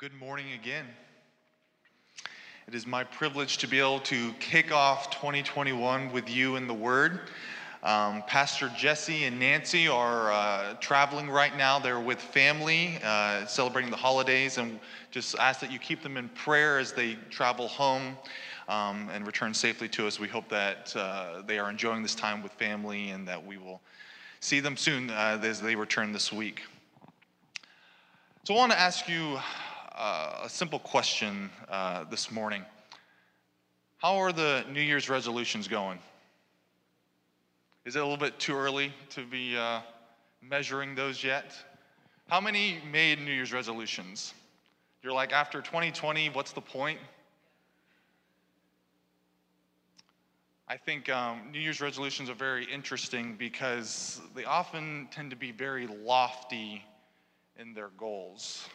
good morning again. It is my privilege to be able to kick off 2021 with you in the Word. Um, Pastor Jesse and Nancy are uh, traveling right now. They're with family, uh, celebrating the holidays, and just ask that you keep them in prayer as they travel home um, and return safely to us. We hope that uh, they are enjoying this time with family and that we will see them soon uh, as they return this week. So, I want to ask you uh, a simple question uh, this morning. How are the New Year's resolutions going? Is it a little bit too early to be uh, measuring those yet? How many made New Year's resolutions? You're like, after 2020, what's the point? I think um, New Year's resolutions are very interesting because they often tend to be very lofty in their goals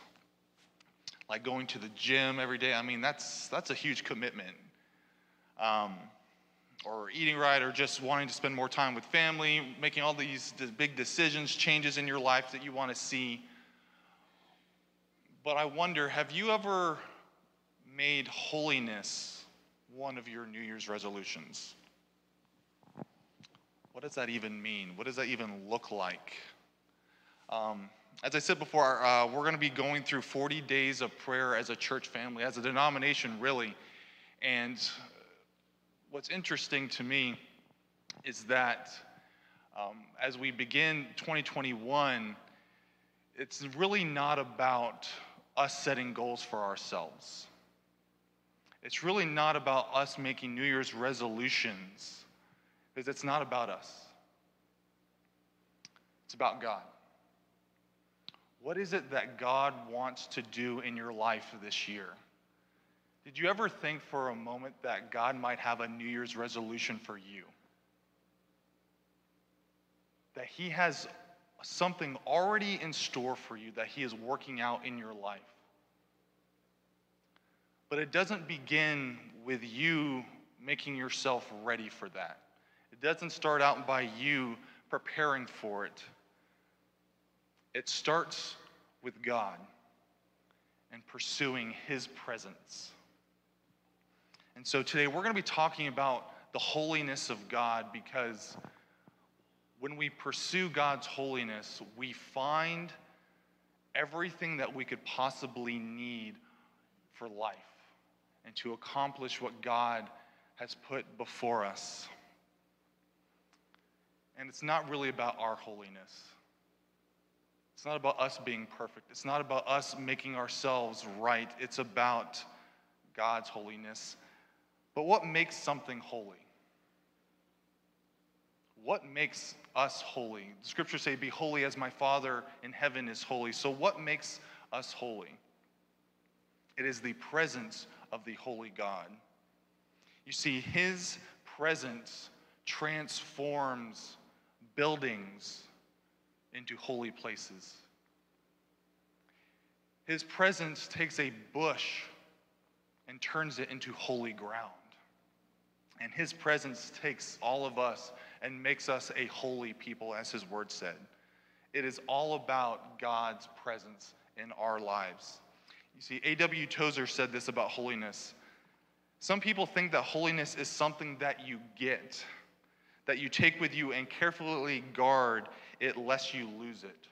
like going to the gym every day. I mean, that's that's a huge commitment. Um, or eating right, or just wanting to spend more time with family, making all these big decisions, changes in your life that you want to see. But I wonder, have you ever made holiness one of your New Year's resolutions? What does that even mean? What does that even look like? Um, as I said before, uh, we're going to be going through 40 days of prayer as a church family, as a denomination, really. And what's interesting to me is that um, as we begin 2021, it's really not about us setting goals for ourselves. It's really not about us making New Year's resolutions, because it's not about us. It's about God. What is it that God wants to do in your life this year? Did you ever think for a moment that God might have a New Year's resolution for you? That He has something already in store for you that He is working out in your life. But it doesn't begin with you making yourself ready for that. It doesn't start out by you preparing for it. It starts with God and pursuing His presence. And so today we're going to be talking about the holiness of God because when we pursue God's holiness, we find everything that we could possibly need for life and to accomplish what God has put before us. And it's not really about our holiness. It's not about us being perfect. It's not about us making ourselves right. It's about God's holiness. But what makes something holy? What makes us holy? The scriptures say, Be holy as my Father in heaven is holy. So, what makes us holy? It is the presence of the holy God. You see, His presence transforms buildings into holy places. His presence takes a bush and turns it into holy ground. And his presence takes all of us and makes us a holy people, as his word said. It is all about God's presence in our lives. You see, A.W. Tozer said this about holiness. Some people think that holiness is something that you get, that you take with you and carefully guard it lest you lose it.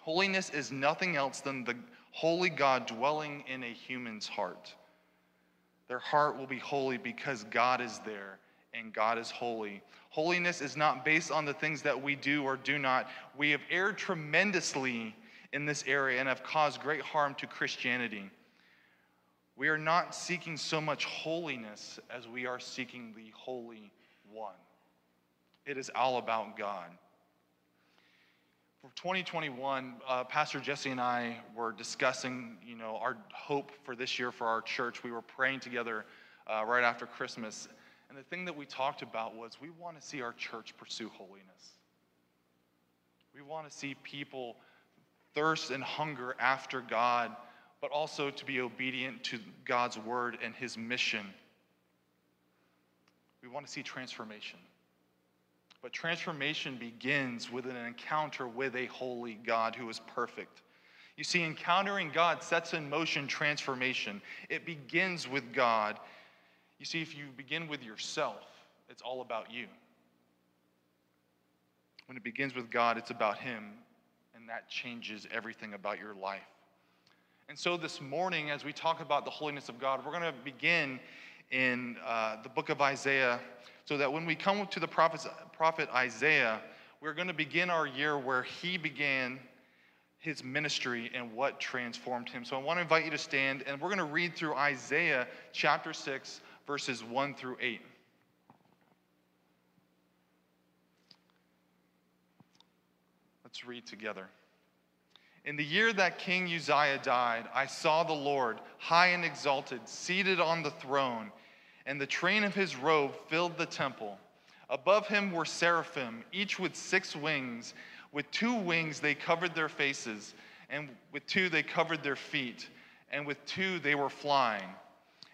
Holiness is nothing else than the holy God dwelling in a human's heart. Their heart will be holy because God is there and God is holy. Holiness is not based on the things that we do or do not. We have erred tremendously in this area and have caused great harm to Christianity. We are not seeking so much holiness as we are seeking the Holy One. It is all about God 2021, uh, Pastor Jesse and I were discussing, you know, our hope for this year for our church. We were praying together uh, right after Christmas, and the thing that we talked about was we want to see our church pursue holiness. We want to see people thirst and hunger after God, but also to be obedient to God's word and His mission. We want to see transformation. But transformation begins with an encounter with a holy God who is perfect. You see, encountering God sets in motion transformation. It begins with God. You see, if you begin with yourself, it's all about you. When it begins with God, it's about Him, and that changes everything about your life. And so this morning, as we talk about the holiness of God, we're going to begin in uh, the book of Isaiah, so that when we come to the prophet, prophet Isaiah, we're going to begin our year where he began his ministry and what transformed him. So I want to invite you to stand, and we're going to read through Isaiah chapter 6, verses 1 through 8. Let's read together. In the year that King Uzziah died, I saw the Lord, high and exalted, seated on the throne, and the train of his robe filled the temple. Above him were seraphim, each with six wings. With two wings they covered their faces, and with two they covered their feet, and with two they were flying.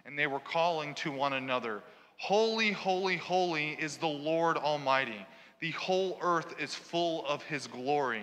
And they were calling to one another Holy, holy, holy is the Lord Almighty. The whole earth is full of his glory.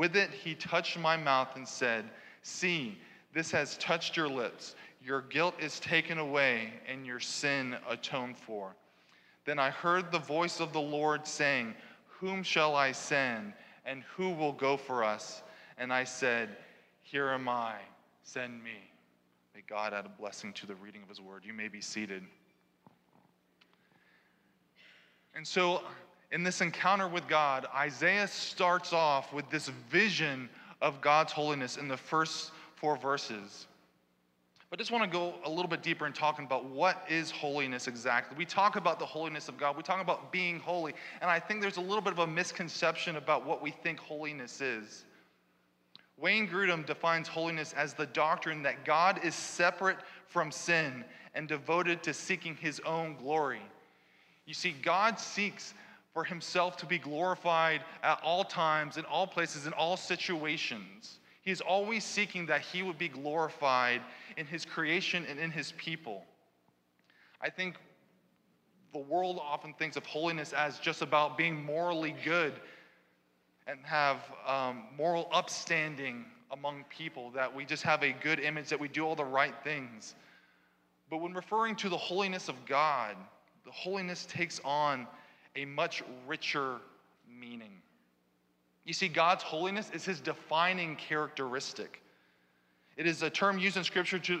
With it he touched my mouth and said, See, this has touched your lips. Your guilt is taken away, and your sin atoned for. Then I heard the voice of the Lord saying, Whom shall I send, and who will go for us? And I said, Here am I, send me. May God add a blessing to the reading of his word. You may be seated. And so, in this encounter with God, Isaiah starts off with this vision of God's holiness in the first four verses. But I just want to go a little bit deeper in talking about what is holiness exactly. We talk about the holiness of God, we talk about being holy, and I think there's a little bit of a misconception about what we think holiness is. Wayne Grudem defines holiness as the doctrine that God is separate from sin and devoted to seeking his own glory. You see, God seeks for himself to be glorified at all times, in all places, in all situations. He is always seeking that he would be glorified in his creation and in his people. I think the world often thinks of holiness as just about being morally good and have um, moral upstanding among people, that we just have a good image, that we do all the right things. But when referring to the holiness of God, the holiness takes on a much richer meaning. You see, God's holiness is his defining characteristic. It is a term used in Scripture to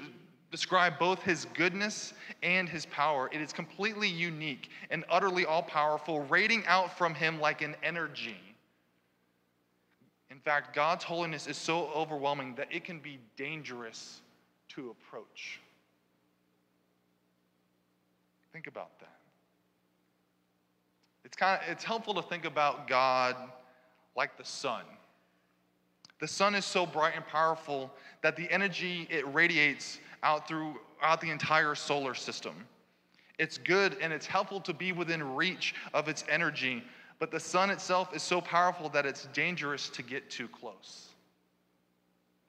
describe both his goodness and his power. It is completely unique and utterly all powerful, radiating out from him like an energy. In fact, God's holiness is so overwhelming that it can be dangerous to approach. Think about that. It's, kind of, it's helpful to think about God like the sun. The sun is so bright and powerful that the energy it radiates out throughout the entire solar system. It's good and it's helpful to be within reach of its energy, but the sun itself is so powerful that it's dangerous to get too close.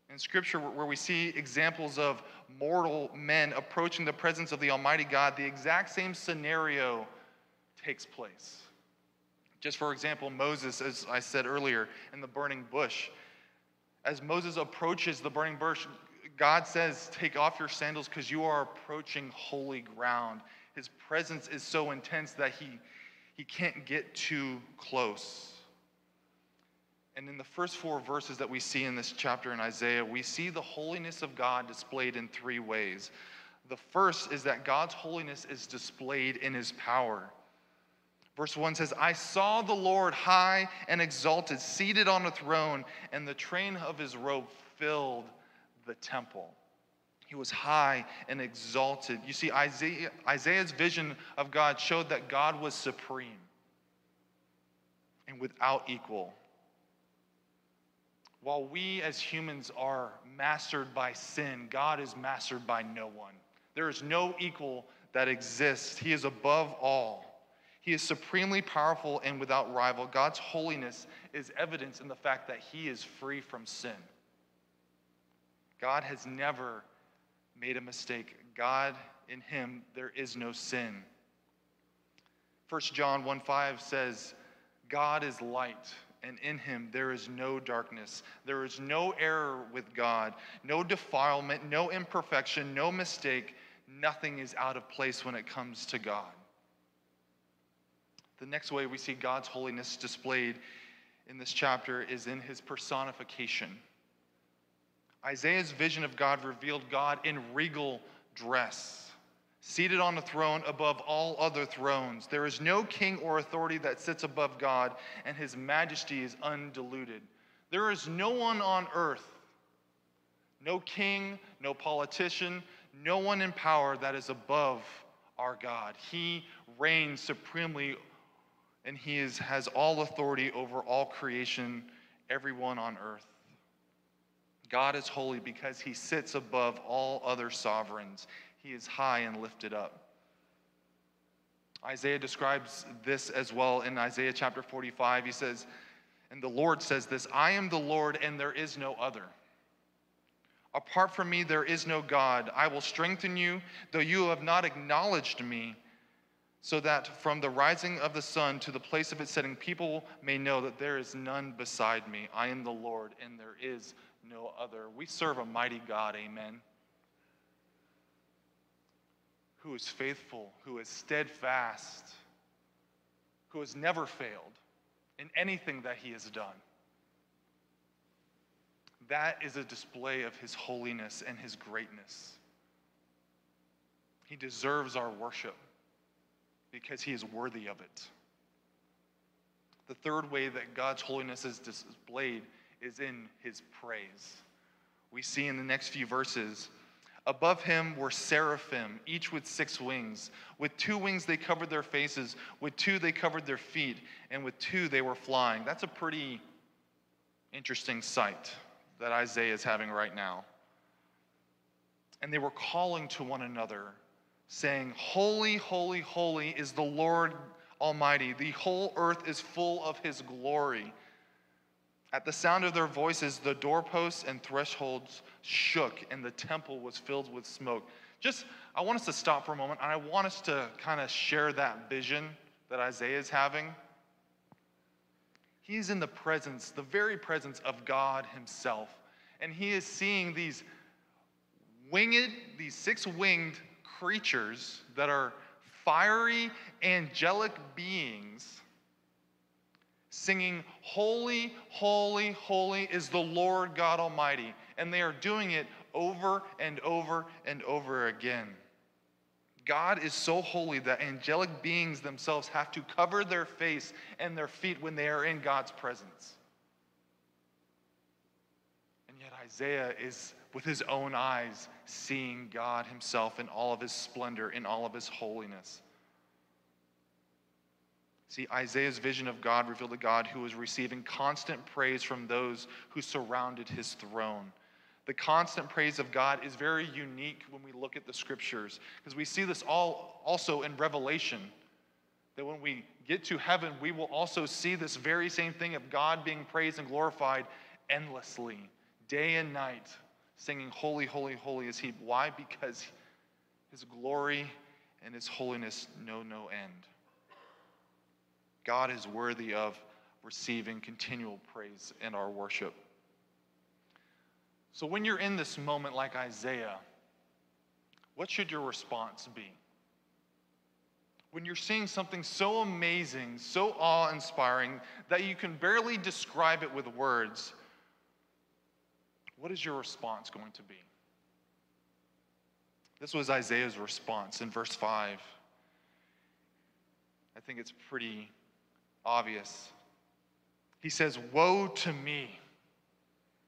In scripture, where we see examples of mortal men approaching the presence of the Almighty God, the exact same scenario takes place. Just for example, Moses, as I said earlier, in the burning bush. As Moses approaches the burning bush, God says, Take off your sandals because you are approaching holy ground. His presence is so intense that he, he can't get too close. And in the first four verses that we see in this chapter in Isaiah, we see the holiness of God displayed in three ways. The first is that God's holiness is displayed in his power. Verse 1 says, I saw the Lord high and exalted, seated on a throne, and the train of his robe filled the temple. He was high and exalted. You see, Isaiah, Isaiah's vision of God showed that God was supreme and without equal. While we as humans are mastered by sin, God is mastered by no one. There is no equal that exists. He is above all. He is supremely powerful and without rival. God's holiness is evidence in the fact that he is free from sin. God has never made a mistake. God, in him, there is no sin. 1 John 1 5 says, God is light, and in him there is no darkness. There is no error with God, no defilement, no imperfection, no mistake. Nothing is out of place when it comes to God. The next way we see God's holiness displayed in this chapter is in his personification. Isaiah's vision of God revealed God in regal dress, seated on a throne above all other thrones. There is no king or authority that sits above God, and his majesty is undiluted. There is no one on earth, no king, no politician, no one in power that is above our God. He reigns supremely and he is, has all authority over all creation, everyone on earth. God is holy because he sits above all other sovereigns. He is high and lifted up. Isaiah describes this as well in Isaiah chapter 45. He says, and the Lord says this I am the Lord, and there is no other. Apart from me, there is no God. I will strengthen you, though you have not acknowledged me so that from the rising of the sun to the place of its setting, people may know that there is none beside me. I am the Lord, and there is no other. We serve a mighty God, amen, who is faithful, who is steadfast, who has never failed in anything that he has done. That is a display of his holiness and his greatness. He deserves our worship because he is worthy of it. The third way that God's holiness is displayed is in his praise. We see in the next few verses Above him were seraphim, each with six wings. With two wings they covered their faces, with two they covered their feet, and with two they were flying. That's a pretty interesting sight that Isaiah is having right now. And they were calling to one another saying, Holy, holy, holy is the Lord Almighty. The whole earth is full of his glory. At the sound of their voices, the doorposts and thresholds shook, and the temple was filled with smoke. Just, I want us to stop for a moment, and I want us to kind of share that vision that Isaiah is having. He's in the presence, the very presence of God Himself, and he is seeing these winged, these six winged creatures that are fiery, angelic beings singing, Holy, holy, holy is the Lord God Almighty. And they are doing it over and over and over again. God is so holy that angelic beings themselves have to cover their face and their feet when they are in God's presence. And yet Isaiah is with his own eyes, seeing God himself in all of his splendor, in all of his holiness. See, Isaiah's vision of God revealed a God who was receiving constant praise from those who surrounded his throne. The constant praise of God is very unique when we look at the scriptures, because we see this all also in Revelation. That when we get to heaven, we will also see this very same thing of God being praised and glorified endlessly, day and night singing, Holy, Holy, Holy is He. Why? Because His glory and His holiness know no end. God is worthy of receiving continual praise in our worship. So, when you're in this moment like Isaiah, what should your response be? When you're seeing something so amazing, so awe inspiring, that you can barely describe it with words, what is your response going to be? This was Isaiah's response in verse 5. I think it's pretty obvious. He says, Woe to me,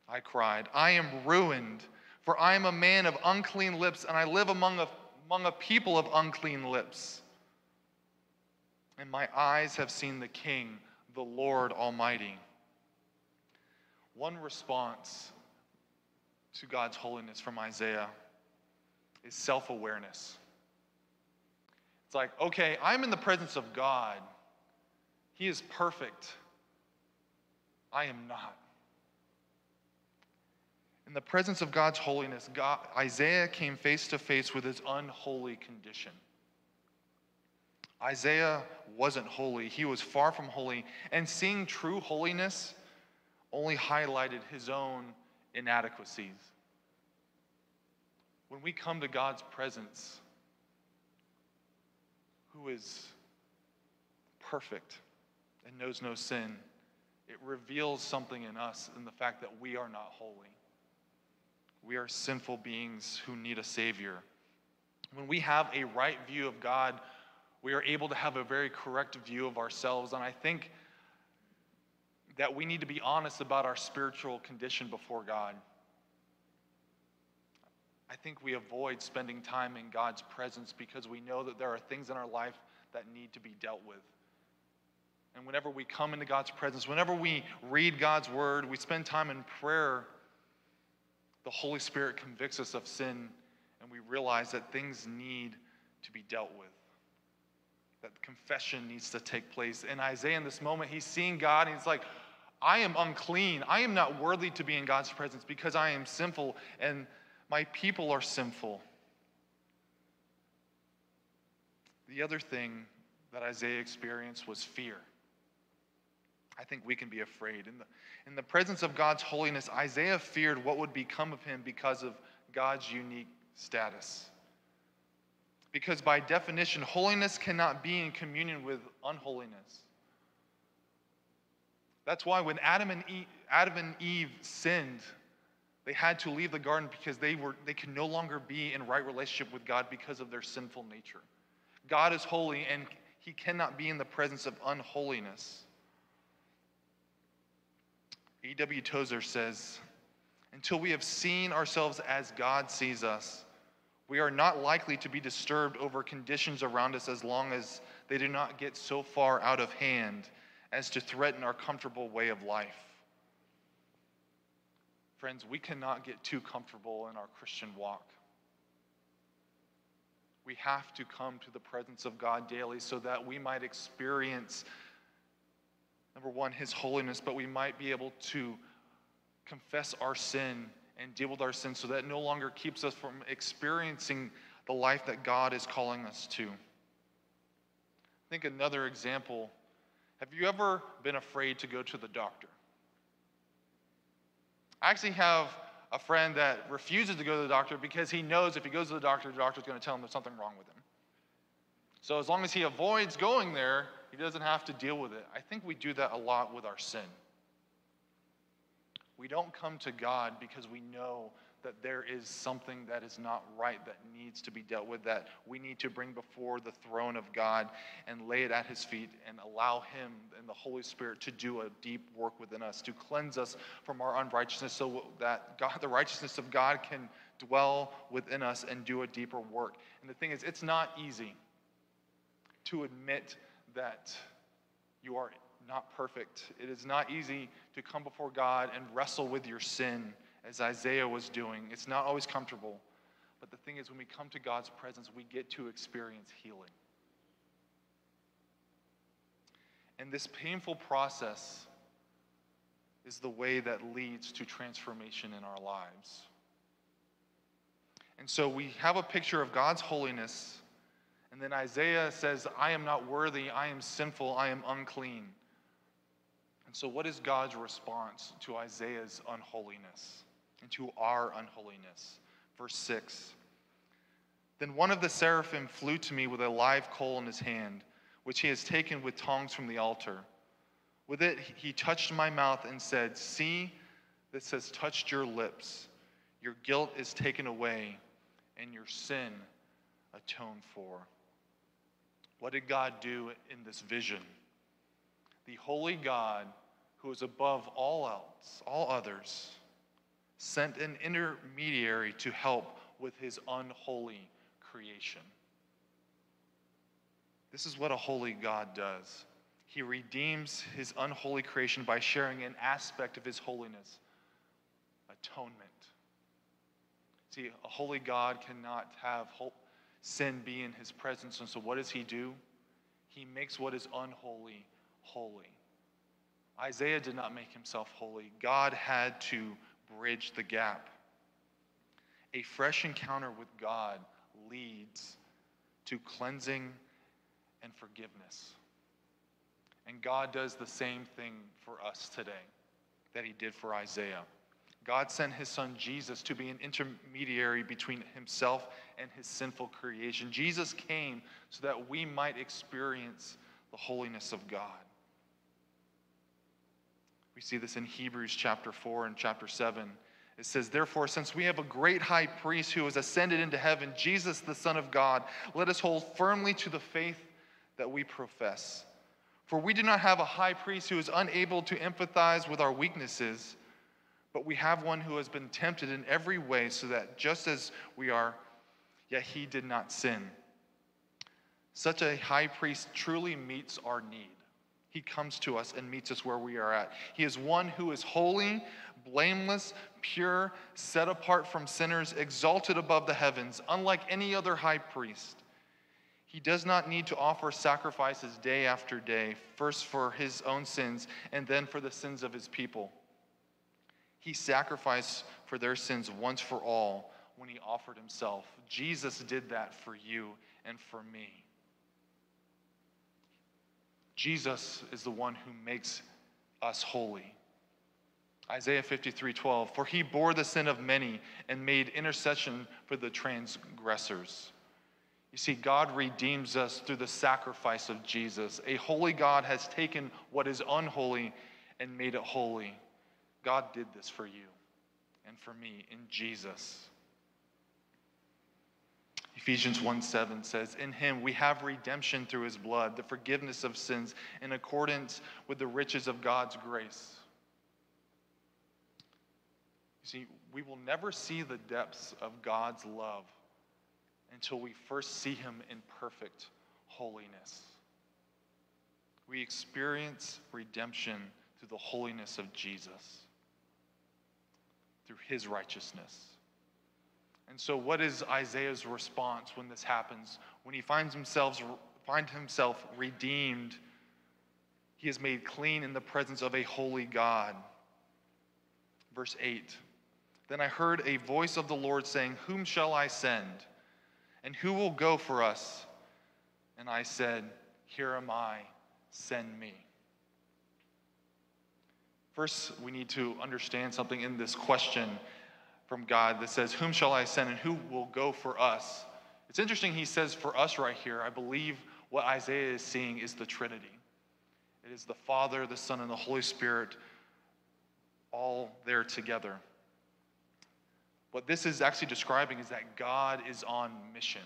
I cried. I am ruined, for I am a man of unclean lips, and I live among a, among a people of unclean lips. And my eyes have seen the King, the Lord Almighty. One response to God's holiness from Isaiah is self awareness. It's like, okay, I'm in the presence of God. He is perfect. I am not. In the presence of God's holiness, God, Isaiah came face to face with his unholy condition. Isaiah wasn't holy, he was far from holy, and seeing true holiness only highlighted his own inadequacies. When we come to God's presence, who is perfect and knows no sin, it reveals something in us in the fact that we are not holy. We are sinful beings who need a Savior. When we have a right view of God, we are able to have a very correct view of ourselves. And I think that we need to be honest about our spiritual condition before God. I think we avoid spending time in God's presence because we know that there are things in our life that need to be dealt with. And whenever we come into God's presence, whenever we read God's word, we spend time in prayer, the Holy Spirit convicts us of sin and we realize that things need to be dealt with. That confession needs to take place. In Isaiah, in this moment, he's seeing God and he's like, I am unclean. I am not worthy to be in God's presence because I am sinful and my people are sinful. The other thing that Isaiah experienced was fear. I think we can be afraid. In the, in the presence of God's holiness, Isaiah feared what would become of him because of God's unique status. Because by definition, holiness cannot be in communion with unholiness. That's why when Adam and Eve, Adam and Eve sinned, they had to leave the garden because they, were, they could no longer be in right relationship with God because of their sinful nature. God is holy and he cannot be in the presence of unholiness. A.W. Tozer says, Until we have seen ourselves as God sees us, we are not likely to be disturbed over conditions around us as long as they do not get so far out of hand as to threaten our comfortable way of life. Friends, we cannot get too comfortable in our Christian walk. We have to come to the presence of God daily so that we might experience number one, His holiness, but we might be able to confess our sin and deal with our sin so that no longer keeps us from experiencing the life that God is calling us to. I think another example have you ever been afraid to go to the doctor? I actually have a friend that refuses to go to the doctor because he knows if he goes to the doctor, the doctor's going to tell him there's something wrong with him. So as long as he avoids going there, he doesn't have to deal with it. I think we do that a lot with our sin. We don't come to God because we know that there is something that is not right that needs to be dealt with, that we need to bring before the throne of God and lay it at His feet and allow Him and the Holy Spirit to do a deep work within us, to cleanse us from our unrighteousness so that God, the righteousness of God can dwell within us and do a deeper work. And the thing is, it's not easy to admit that you are not perfect. It is not easy to come before God and wrestle with your sin as Isaiah was doing. It's not always comfortable. But the thing is, when we come to God's presence, we get to experience healing. And this painful process is the way that leads to transformation in our lives. And so we have a picture of God's holiness and then Isaiah says, I am not worthy, I am sinful, I am unclean. And so, what is God's response to Isaiah's unholiness and to our unholiness? Verse 6 Then one of the seraphim flew to me with a live coal in his hand, which he has taken with tongs from the altar. With it, he touched my mouth and said, See, this has touched your lips. Your guilt is taken away, and your sin atoned for. What did God do in this vision? The holy God, who is above all else, all others, sent an intermediary to help with his unholy creation. This is what a holy God does. He redeems his unholy creation by sharing an aspect of his holiness atonement. See, a holy God cannot have sin be in his presence. And so, what does he do? He makes what is unholy holy. Isaiah did not make himself holy, God had to bridge the gap. A fresh encounter with God leads to cleansing and forgiveness. And God does the same thing for us today that he did for Isaiah. God sent his son Jesus to be an intermediary between himself and his sinful creation. Jesus came so that we might experience the holiness of God. We see this in Hebrews chapter 4 and chapter 7. It says, Therefore, since we have a great high priest who has ascended into heaven, Jesus, the Son of God, let us hold firmly to the faith that we profess. For we do not have a high priest who is unable to empathize with our weaknesses, but we have one who has been tempted in every way, so that just as we are, yet he did not sin. Such a high priest truly meets our need. He comes to us and meets us where we are at. He is one who is holy, blameless, pure, set apart from sinners, exalted above the heavens, unlike any other high priest. He does not need to offer sacrifices day after day, first for his own sins and then for the sins of his people. He sacrificed for their sins once for all when he offered himself. Jesus did that for you and for me. Jesus is the one who makes us holy. Isaiah 53 12, for he bore the sin of many and made intercession for the transgressors. You see, God redeems us through the sacrifice of Jesus. A holy God has taken what is unholy and made it holy. God did this for you and for me in Jesus. Ephesians 1 7 says, In him we have redemption through his blood, the forgiveness of sins, in accordance with the riches of God's grace. You see, we will never see the depths of God's love until we first see him in perfect holiness. We experience redemption through the holiness of Jesus, through his righteousness. And so, what is Isaiah's response when this happens? When he finds himself, find himself redeemed, he is made clean in the presence of a holy God. Verse 8 Then I heard a voice of the Lord saying, Whom shall I send? And who will go for us? And I said, Here am I, send me. First, we need to understand something in this question from God that says, Whom shall I send and who will go for us? It's interesting he says for us right here. I believe what Isaiah is seeing is the Trinity. It is the Father, the Son, and the Holy Spirit all there together. What this is actually describing is that God is on mission.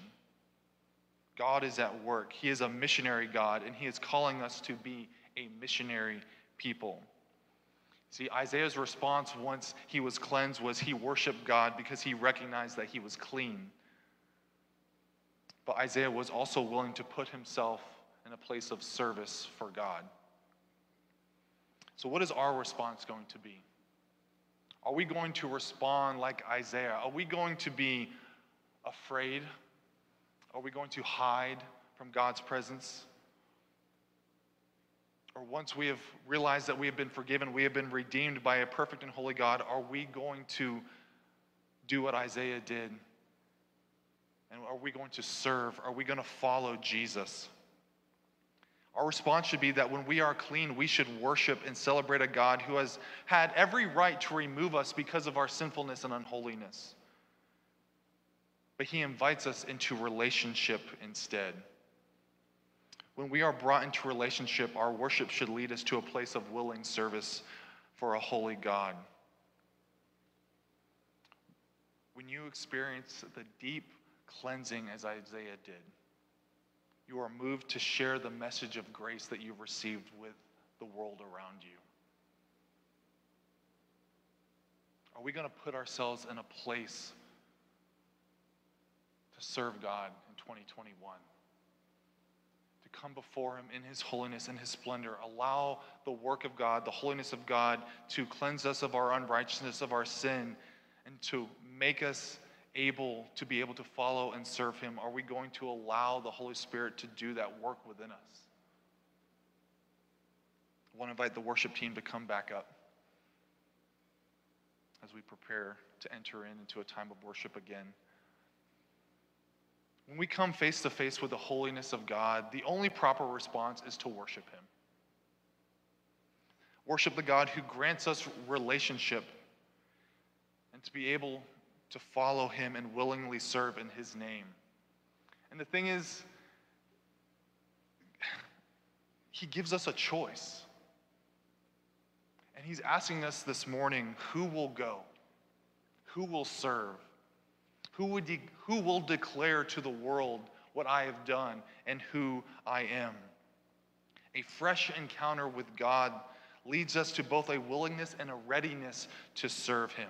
God is at work. He is a missionary God, and He is calling us to be a missionary people. See, Isaiah's response once he was cleansed was he worshiped God because he recognized that he was clean. But Isaiah was also willing to put himself in a place of service for God. So, what is our response going to be? Are we going to respond like Isaiah? Are we going to be afraid? Are we going to hide from God's presence? Or once we have realized that we have been forgiven, we have been redeemed by a perfect and holy God, are we going to do what Isaiah did? And are we going to serve? Are we going to follow Jesus? Our response should be that when we are clean, we should worship and celebrate a God who has had every right to remove us because of our sinfulness and unholiness. But he invites us into relationship instead. When we are brought into relationship, our worship should lead us to a place of willing service for a holy God. When you experience the deep cleansing as Isaiah did, you are moved to share the message of grace that you've received with the world around you? Are we going to put ourselves in a place to serve God in 2021? Come before Him in His holiness and His splendor. Allow the work of God, the holiness of God, to cleanse us of our unrighteousness, of our sin, and to make us able to be able to follow and serve Him? Are we going to allow the Holy Spirit to do that work within us? I want to invite the worship team to come back up as we prepare to enter in into a time of worship again. When we come face to face with the holiness of God, the only proper response is to worship Him. Worship the God who grants us relationship and to be able to follow Him and willingly serve in His name. And the thing is, He gives us a choice. And He's asking us this morning who will go? Who will serve? Who, would de- who will declare to the world what I have done and who I am? A fresh encounter with God leads us to both a willingness and a readiness to serve Him.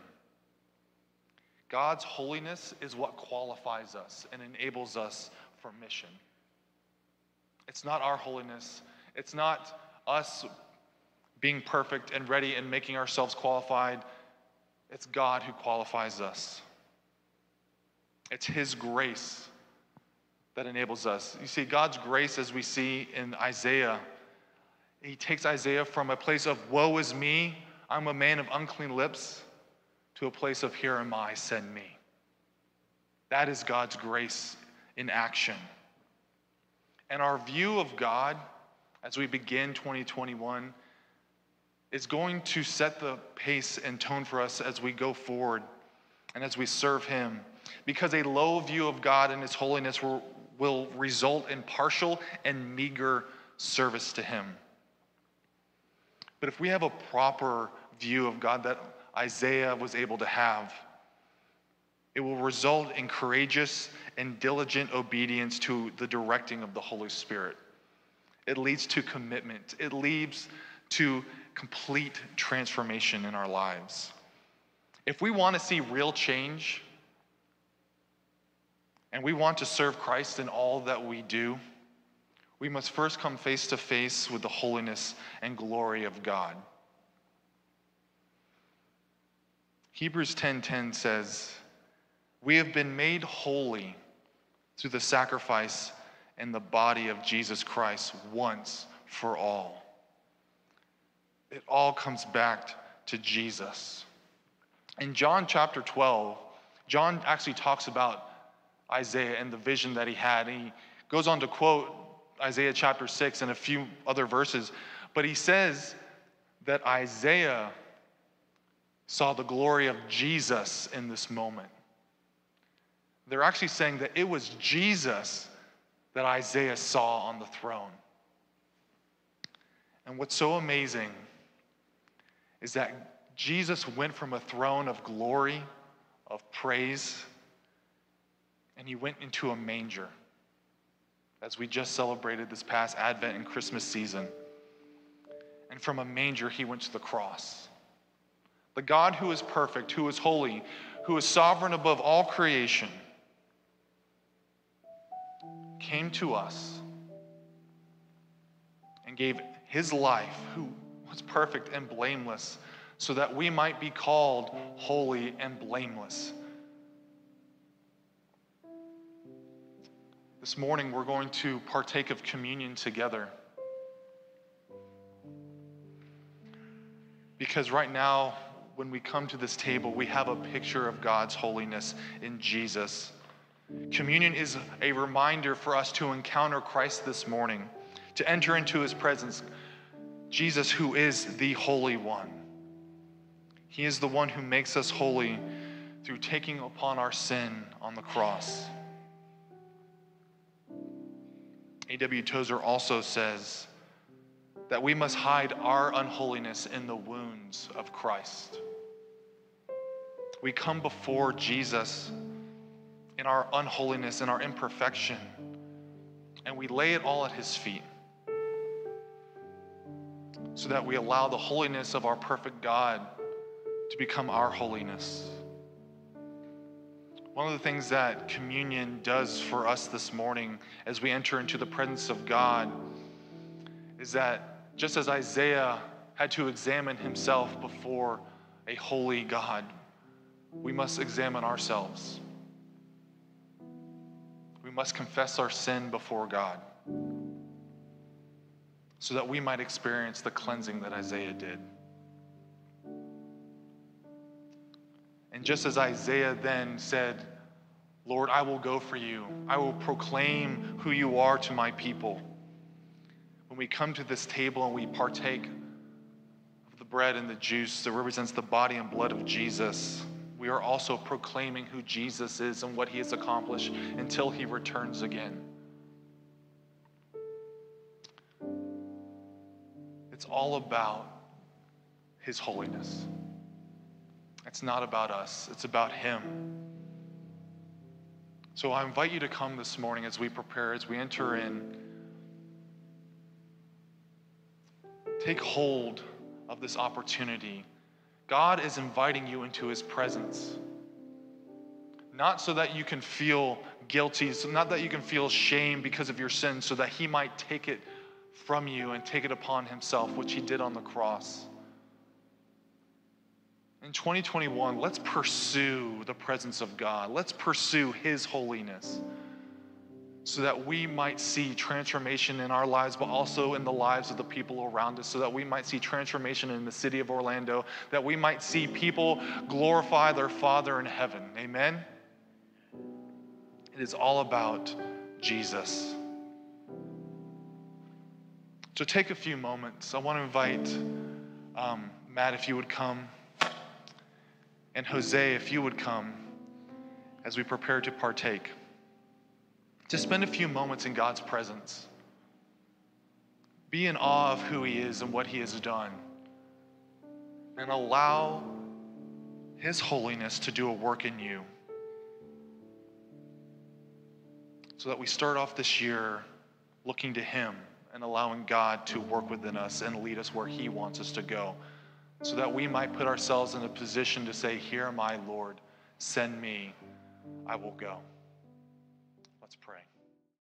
God's holiness is what qualifies us and enables us for mission. It's not our holiness, it's not us being perfect and ready and making ourselves qualified. It's God who qualifies us. It's His grace that enables us. You see, God's grace, as we see in Isaiah, He takes Isaiah from a place of woe is me, I'm a man of unclean lips, to a place of here am I, send me. That is God's grace in action. And our view of God as we begin 2021 is going to set the pace and tone for us as we go forward and as we serve Him. Because a low view of God and His holiness will, will result in partial and meager service to Him. But if we have a proper view of God that Isaiah was able to have, it will result in courageous and diligent obedience to the directing of the Holy Spirit. It leads to commitment. It leads to complete transformation in our lives. If we want to see real change and we want to serve Christ in all that we do, we must first come face to face with the holiness and glory of God. Hebrews 10:10 says, "We have been made holy through the sacrifice in the body of Jesus Christ once for all." It all comes back to Jesus. In John chapter 12, John actually talks about Isaiah and the vision that he had. And he goes on to quote Isaiah chapter 6 and a few other verses, but he says that Isaiah saw the glory of Jesus in this moment. They're actually saying that it was Jesus that Isaiah saw on the throne. And what's so amazing is that Jesus went from a throne of glory, of praise, and he went into a manger as we just celebrated this past Advent and Christmas season. And from a manger, he went to the cross. The God who is perfect, who is holy, who is sovereign above all creation, came to us and gave his life, who was perfect and blameless, so that we might be called holy and blameless. This morning, we're going to partake of communion together. Because right now, when we come to this table, we have a picture of God's holiness in Jesus. Communion is a reminder for us to encounter Christ this morning, to enter into his presence. Jesus, who is the Holy One. He is the one who makes us holy through taking upon our sin on the cross. A.W. Tozer also says that we must hide our unholiness in the wounds of Christ. We come before Jesus in our unholiness and our imperfection, and we lay it all at his feet so that we allow the holiness of our perfect God to become our holiness. One of the things that communion does for us this morning as we enter into the presence of God is that just as Isaiah had to examine himself before a holy God, we must examine ourselves. We must confess our sin before God so that we might experience the cleansing that Isaiah did. And just as Isaiah then said, Lord, I will go for you, I will proclaim who you are to my people. When we come to this table and we partake of the bread and the juice that represents the body and blood of Jesus, we are also proclaiming who Jesus is and what he has accomplished until he returns again. It's all about his holiness. It's not about us, it's about him. So I invite you to come this morning as we prepare, as we enter in. Take hold of this opportunity. God is inviting you into his presence. Not so that you can feel guilty, so not that you can feel shame because of your sin, so that he might take it from you and take it upon himself, which he did on the cross. In 2021, let's pursue the presence of God. Let's pursue his holiness so that we might see transformation in our lives, but also in the lives of the people around us, so that we might see transformation in the city of Orlando, that we might see people glorify their Father in heaven. Amen? It is all about Jesus. So take a few moments. I want to invite um, Matt, if you would come, and Jose, if you would come as we prepare to partake. To spend a few moments in God's presence. Be in awe of who He is and what He has done. And allow His holiness to do a work in you. So that we start off this year looking to Him and allowing God to work within us and lead us where He wants us to go, so that we might put ourselves in a position to say, Here, my Lord, send me, I will go.